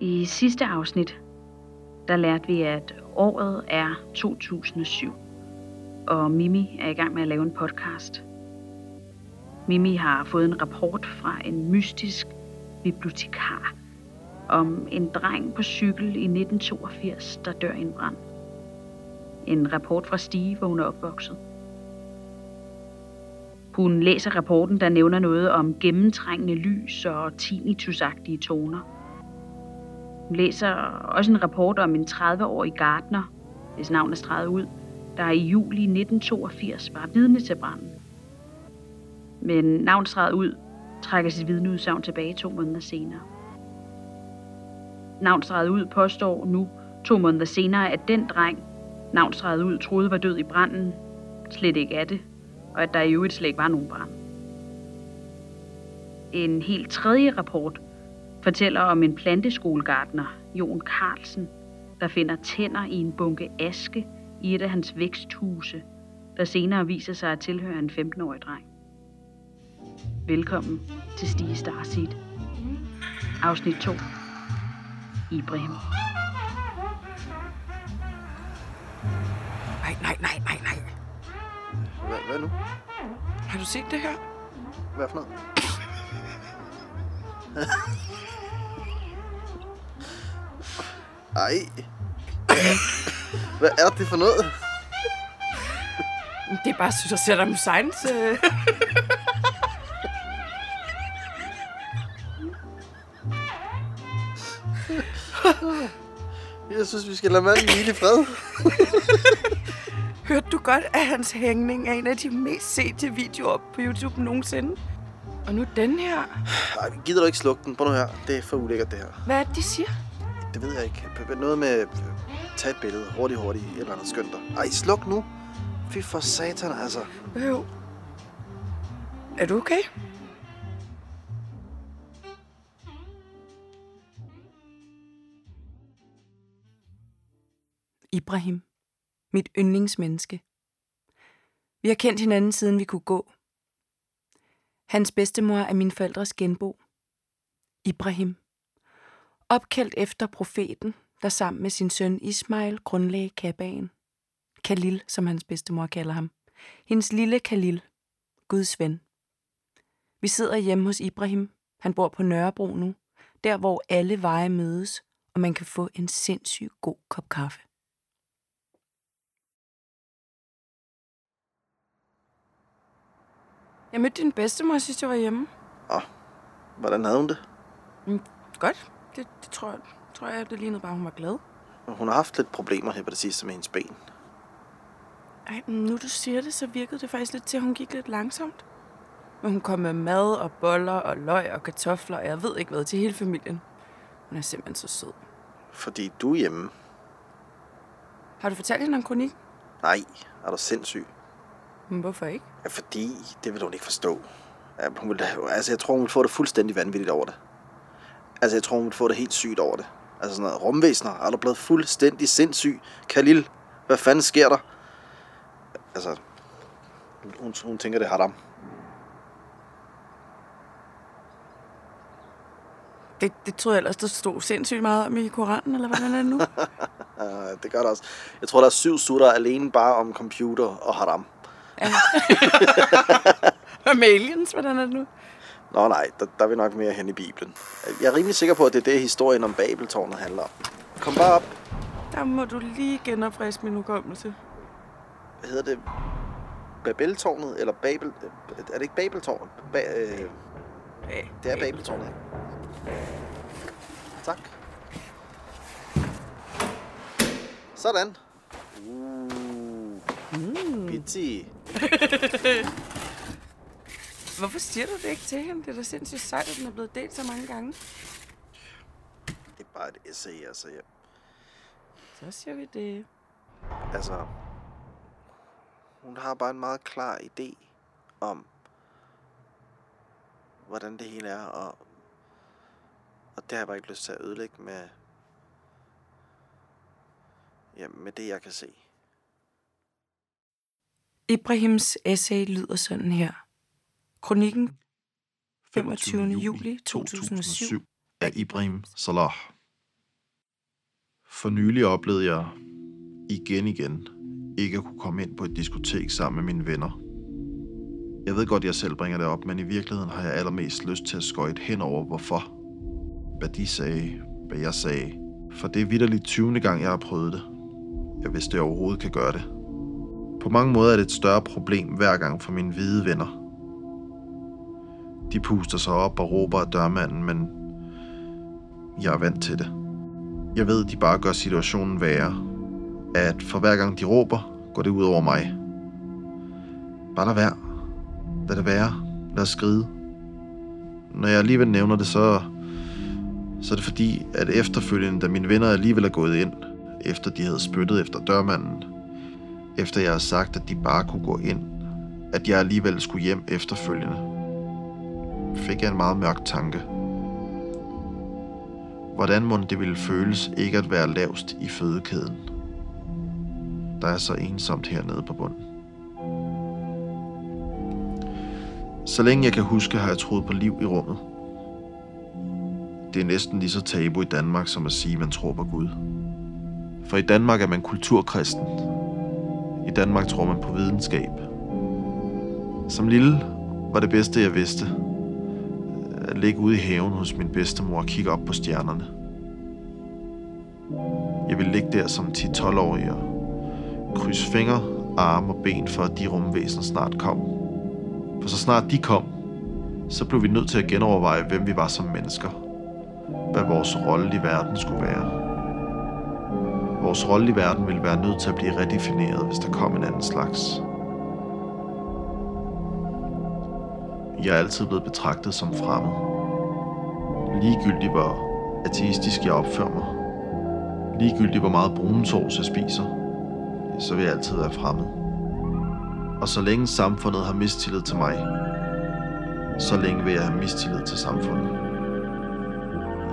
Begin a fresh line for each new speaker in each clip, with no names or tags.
I sidste afsnit, der lærte vi, at året er 2007, og Mimi er i gang med at lave en podcast. Mimi har fået en rapport fra en mystisk bibliotekar om en dreng på cykel i 1982, der dør i en brand. En rapport fra Stige, hvor hun er opvokset. Hun læser rapporten, der nævner noget om gennemtrængende lys og tinnitusagtige toner. Hun læser også en rapport om en 30-årig gartner, hvis navn er streget ud, der i juli 1982 var vidne til branden. Men navnstreget ud trækker sit vidneudsagn tilbage to måneder senere. Navnstreget ud påstår nu, to måneder senere, at den dreng, navnstreget ud, troede var død i branden, slet ikke er det, og at der i øvrigt slet ikke var nogen brand. En helt tredje rapport fortæller om en planteskolegartner, Jon Carlsen, der finder tænder i en bunke aske i et af hans væksthuse, der senere viser sig at tilhøre en 15-årig dreng. Velkommen til Stige Starseed. Afsnit 2. Ibrahim.
Nej, nej, nej, nej, nej.
Hvad, hvad nu?
Har du set det her?
Hvad for noget? Ej. Hvad er det for noget?
Det er bare synes jeg Saddam Husseins... Øh.
Jeg synes, vi skal lade manden hvile i fred.
Hørte du godt, at hans hængning er en af de mest sete videoer på YouTube nogensinde? Og nu den her.
Ej, gider du ikke slukke den? Prøv nu her. Det er for ulækkert, det her.
Hvad er det, de siger?
Det ved jeg ikke. Noget med... Tag et billede. Hurtigt, hurtigt. Et eller andet skønt dig. Ej, sluk nu. Fy for satan, altså.
Jo. Er du okay? Ibrahim. Mit yndlingsmenneske. Vi har kendt hinanden siden vi kunne gå. Hans bedstemor er min forældres genbo. Ibrahim. Opkaldt efter profeten, der sammen med sin søn Ismail grundlagde Kabaen. Khalil, som hans bedstemor kalder ham. Hendes lille Khalil. Guds ven. Vi sidder hjemme hos Ibrahim. Han bor på Nørrebro nu. Der, hvor alle veje mødes, og man kan få en sindssygt god kop kaffe. Jeg mødte din bedstemor, sidst jeg var hjemme.
Åh, hvordan havde hun det?
Mm, godt. Det, det tror, jeg, tror jeg, det lignede bare, hun var glad.
Hun har haft lidt problemer her på det sidste med hendes ben.
Ej, nu du siger det, så virkede det faktisk lidt til, at hun gik lidt langsomt. Men hun kom med mad og boller og løg og kartofler, og jeg ved ikke hvad, til hele familien. Hun er simpelthen så sød.
Fordi du er hjemme.
Har du fortalt hende om kronik?
Nej, er du sindssyg?
Men hvorfor ikke?
Ja, fordi det vil hun ikke forstå. Ja, hun vil, altså, jeg tror, hun vil få det fuldstændig vanvittigt over det. Altså, jeg tror, hun vil få det helt sygt over det. Altså sådan noget rumvæsener. Er du blevet fuldstændig sindssyg? Khalil, hvad fanden sker der? Altså, hun, hun tænker, det er haram.
Det, det troede jeg ellers, der stod sindssygt meget om i Koranen, eller hvordan er det nu?
Det gør det også. Jeg tror, der er syv sutter alene bare om computer og haram.
Ja. Hvad med aliens? Hvordan er det nu?
Nå nej, der, der er vi nok mere hen i Bibelen. Jeg er rimelig sikker på, at det er det, historien om Babeltårnet handler om. Kom bare op.
Der må du lige genopfriske min hukommelse.
Hvad hedder det? Babeltårnet? Eller Babel... Er det ikke Babeltårnet? Ba, øh, det er Babeltårnet. Tak. Sådan. Uh,
Mm.
Pizzi.
Hvorfor siger du det ikke til hende? Det er da sindssygt sejt, at den er blevet delt så mange gange.
Det er bare et essay, altså. Jeg,
Så siger vi det.
altså... Hun har bare en meget klar idé om, hvordan det hele er, og, og det har jeg bare ikke lyst til at ødelægge med, ja, med det, jeg kan se.
Ibrahims essay lyder sådan her. Kronikken 25. juli 2007
af Ibrahim Salah.
For nylig oplevede jeg igen igen ikke at kunne komme ind på et diskotek sammen med mine venner. Jeg ved godt, jeg selv bringer det op, men i virkeligheden har jeg allermest lyst til at skøjte hen over, hvorfor. Hvad de sagde, hvad jeg sagde. For det er vidderligt 20. gang, jeg har prøvet det. Jeg vidste, jeg overhovedet kan gøre det. På mange måder er det et større problem hver gang for mine hvide venner. De puster sig op og råber af dørmanden, men jeg er vant til det. Jeg ved, de bare gør situationen værre. At for hver gang de råber, går det ud over mig. Bare lad være. Lad det være. Lad os skride. Når jeg alligevel nævner det, så, så er det fordi, at efterfølgende, da mine venner alligevel er gået ind, efter de havde spyttet efter dørmanden, efter jeg har sagt, at de bare kunne gå ind, at jeg alligevel skulle hjem efterfølgende, fik jeg en meget mørk tanke. Hvordan må det ville føles ikke at være lavst i fødekæden? Der er så ensomt hernede på bunden. Så længe jeg kan huske, har jeg troet på liv i rummet. Det er næsten lige så tabu i Danmark, som at sige, at man tror på Gud. For i Danmark er man kulturkristen. I Danmark tror man på videnskab. Som lille var det bedste, jeg vidste, at ligge ude i haven hos min bedstemor og kigge op på stjernerne. Jeg ville ligge der som 10-12-årig og krydse fingre, arme og ben for, at de rumvæsener snart kom. For så snart de kom, så blev vi nødt til at genoverveje, hvem vi var som mennesker. Hvad vores rolle i verden skulle være. Vores rolle i verden ville være nødt til at blive redefineret, hvis der kom en anden slags. Jeg er altid blevet betragtet som fremmed. Ligegyldigt hvor ateistisk jeg opfører mig. Ligegyldigt hvor meget brunsovs jeg spiser. Så vil jeg altid være fremmed. Og så længe samfundet har mistillid til mig, så længe vil jeg have mistillid til samfundet.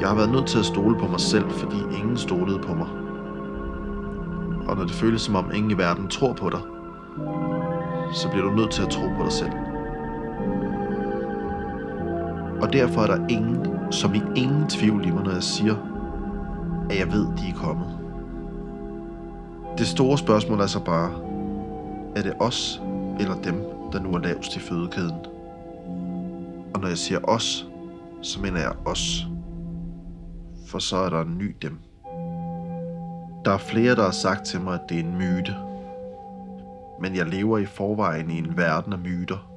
Jeg har været nødt til at stole på mig selv, fordi ingen stolede på mig. Og når det føles som om ingen i verden tror på dig, så bliver du nødt til at tro på dig selv. Og derfor er der ingen, som i ingen tvivl i mig, når jeg siger, at jeg ved, de er kommet. Det store spørgsmål er så bare, er det os eller dem, der nu er lavest i fødekæden? Og når jeg siger os, så mener jeg os. For så er der en ny dem. Der er flere, der har sagt til mig, at det er en myte. Men jeg lever i forvejen i en verden af myter.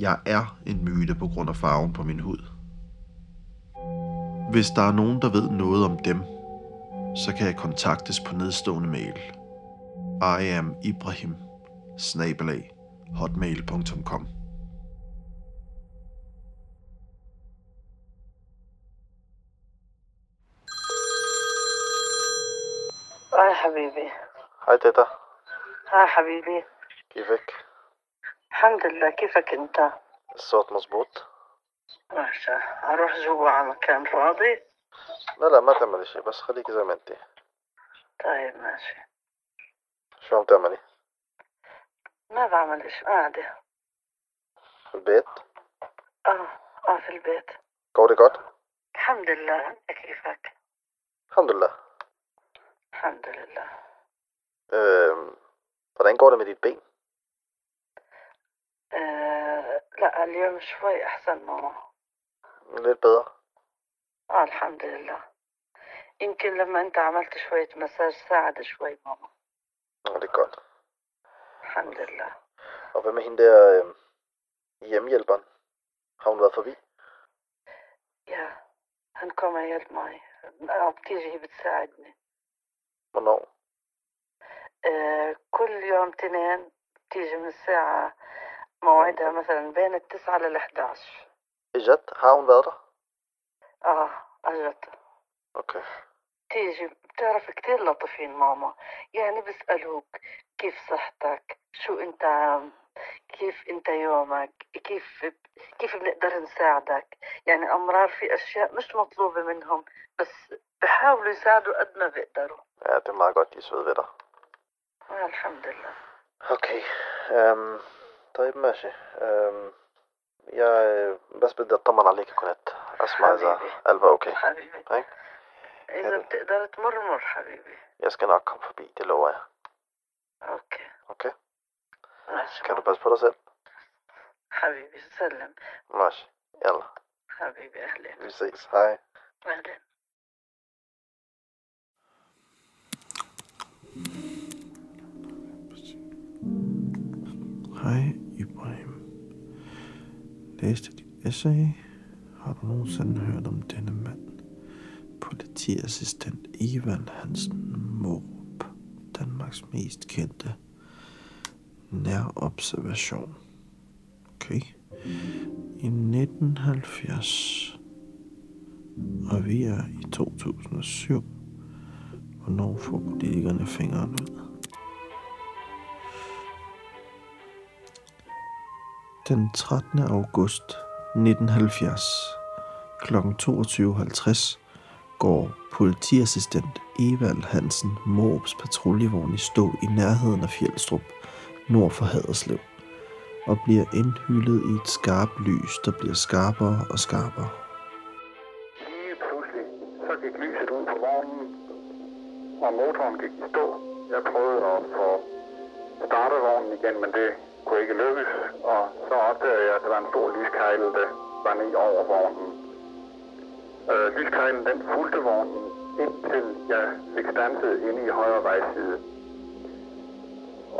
Jeg er en myte på grund af farven på min hud. Hvis der er nogen, der ved noget om dem, så kan jeg kontaktes på nedstående mail. I am Ibrahim, snabelag, hotmail.com.
حبيبي
Hej Detta.
آه حبيبي
كيفك؟
الحمد لله كيفك انت
الصوت مظبوط؟
ماشي أروح جوا على مكان فاضي
لا لا ما تعملي شيء بس خليكي زي ما انتي
طيب ماشي
شو عم تعملي؟
ما بعمل إيش قاعدة
في البيت؟
آه آه في البيت
det godt?
الحمد لله أنت كيفك
الحمد لله.
الحمد لله
Øhm, hvordan går det med dit ben?
آه لا اليوم شوي احسن ماما
Lidt bedre.
اه الحمد لله يمكن لما انت عملت شوية مساج ساعد شوي ماما
Nå, det er godt.
الحمد لله
Og hvad med hende der øhm, hjemmehjælperen? Har hun været forbi?
يا هنكم عيال معي آه، بتيجي بتساعدني
Hvornår?
آه، كل يوم تنين بتيجي من الساعة موعدها مثلا بين التسعة للأحد عشر
hun været der?
آه أجت.
Okay.
تيجي بتعرف كتير لطيفين ماما. يعني بيسألوك كيف صحتك؟ شو أنت كيف أنت يومك؟ كيف كيف بنقدر نساعدك؟ يعني أمرار في أشياء مش مطلوبة منهم بس بحاولوا يساعدوا قد ما بيقدروا.
Ja, det er meget godt, de er søde ved dig.
آه، الحمد لله.
أوكي. أم طيب ماشي. أم يا بس بدي أطمن عليك كنت. أسمع
إذا
قلبها أوكي.
حبيبي. إذا بتقدر
تمر مر حبيبي. يسكن في بيتي اللي هوايا
أوكي.
أوكي.
ماشي.
كان بس برزق
حبيبي تسلم
ماشي. يلا.
حبيبي
أهلا
يو
هاي أهلا Læste dit essay? Har du nogensinde hørt om denne mand? Politiassistent Ivan Hansen Morup, Danmarks mest kendte nærobservation. Okay. I 1970. Og vi er i 2007. Hvornår får politikerne fingeren ud? Den 13. august 1970 kl. 22.50 går politiassistent Evald Hansen Måbs patruljevogn i stå i nærheden af Fjeldstrup, nord for Haderslev, og bliver indhyllet i et skarpt lys, der bliver skarpere og skarpere.
Lige pludselig, så gik lyset ud på vognen, og motoren gik i stå. Jeg prøvede at få startet vognen igen, men det kunne ikke lykkes. Og så opdagede jeg, at der var en stor lyskejle, der var ned over vognen. Øh, lyskejlen, den fulgte vognen, indtil jeg fik stanset inde i højre vejside.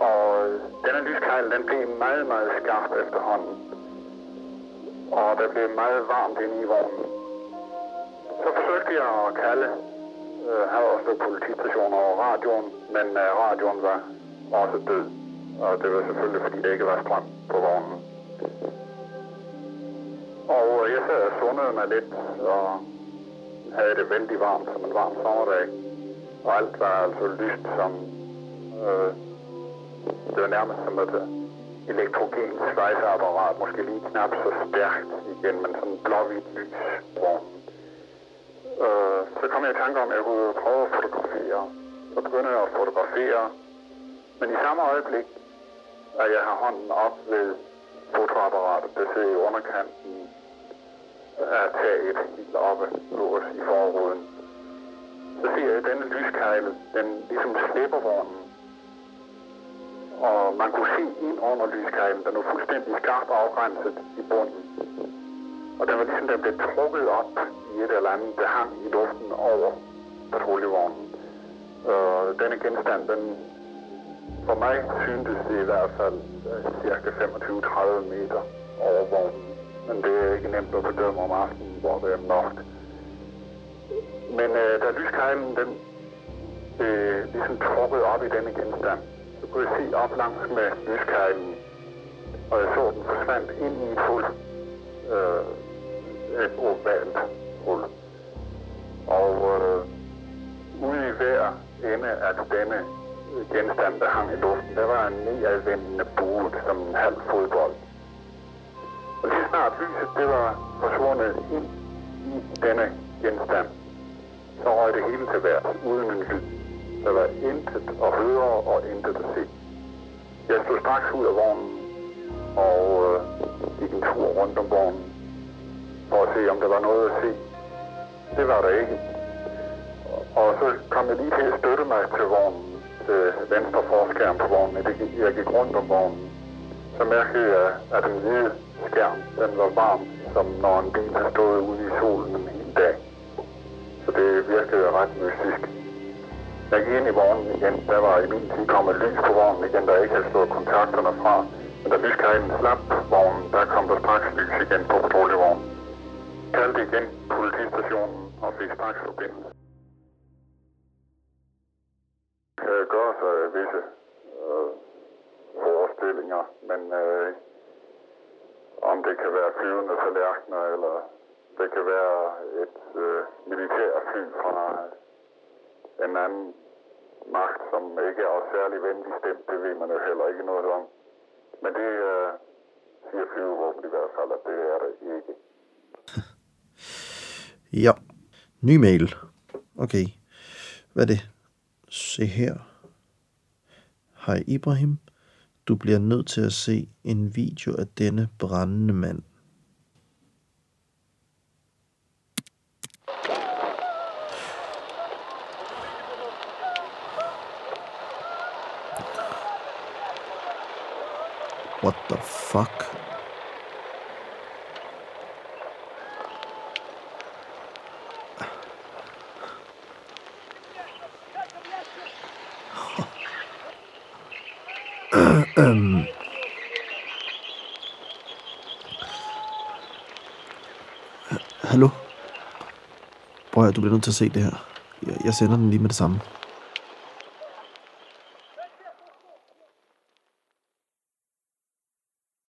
Og øh, denne lyskejle, den blev meget, meget skarp efterhånden. Og der blev meget varmt inde i vognen. Så forsøgte jeg at kalde øh, her også politistationer over radioen, men øh, radioen var også død. Og det var selvfølgelig, fordi der ikke var strøm på vognen. Og øh, jeg sad og sundede mig lidt, og havde det vældig varmt som en varm sommerdag. Og alt var altså lyst som... Øh, det var nærmest som et øh, elektrogen svejseapparat, måske lige knap så stærkt igen, men sådan blåhvidt lys på. Øh, så kom jeg i tanke om, at jeg kunne prøve at fotografere. Så begyndte jeg at fotografere. Men i samme øjeblik, at jeg har hånden op ved fotoapparatet, Det sidder i underkanten af taget helt oppe lås i forruden, så ser jeg, at denne lyskejle, den ligesom slipper vognen. Og man kunne se ind under lyskejlen, den var fuldstændig skarpt afgrænset i bunden. Og den var ligesom, den blev trukket op i et eller andet, der hang i luften over patruljevognen. Og denne genstand, den for mig syntes det i hvert fald øh, cirka 25-30 meter over vognen. Men det er ikke nemt at bedømme om aftenen, hvor det er mørkt. Men øh, da lyskejlen den øh, ligesom trukkede op i denne genstand, så kunne jeg se op langs med lyskejlen, og jeg så den forsvandt ind i et hul. Øh, et ovalt hul. Og øh, ude i hver ende af denne genstand, der hang i luften, der var en nedadvendende bue som en halv fodbold. Og lige snart lyset det var forsvundet ind i denne genstand, så røg det hele til værs uden en lyd. Der var intet at høre og intet at se. Jeg stod straks ud af vognen og øh, gik en tur rundt om vognen for at se, om der var noget at se. Det var der ikke. Og så kom jeg lige til at støtte mig til vognen, øh, venstre forskærm på vognen. Jeg gik, jeg gik rundt om vognen. Så mærkede jeg, at den hvide skærm, den var varm, som når en bil har stået ude i solen en hel dag. Så det virkede ret mystisk. Jeg gik ind i vognen igen. Der var i min tid kommet lys på vognen igen, der ikke havde slået kontakterne fra. Men da lyskejlen slap vognen, der kom der straks lys igen på patruljevognen. Jeg kaldte igen politistationen og fik straks forbindelse. Gøre sig visse øh, forestillinger, men øh, om det kan være flyvende tallerkener, eller det kan være et øh, militærfly fra øh, en anden magt, som ikke er særlig venlig stemt, det ved man jo heller ikke noget om. Men det øh, siger flyvevåben i hvert fald, at det er det ikke.
Ja. Ny mail. Okay. Hvad er det? Se her. Hej Ibrahim, du bliver nødt til at se en video af denne brændende mand. What the fuck? Øhm. Hallo? Prøv at du bliver nødt til at se det her. Jeg, jeg sender den lige med det samme.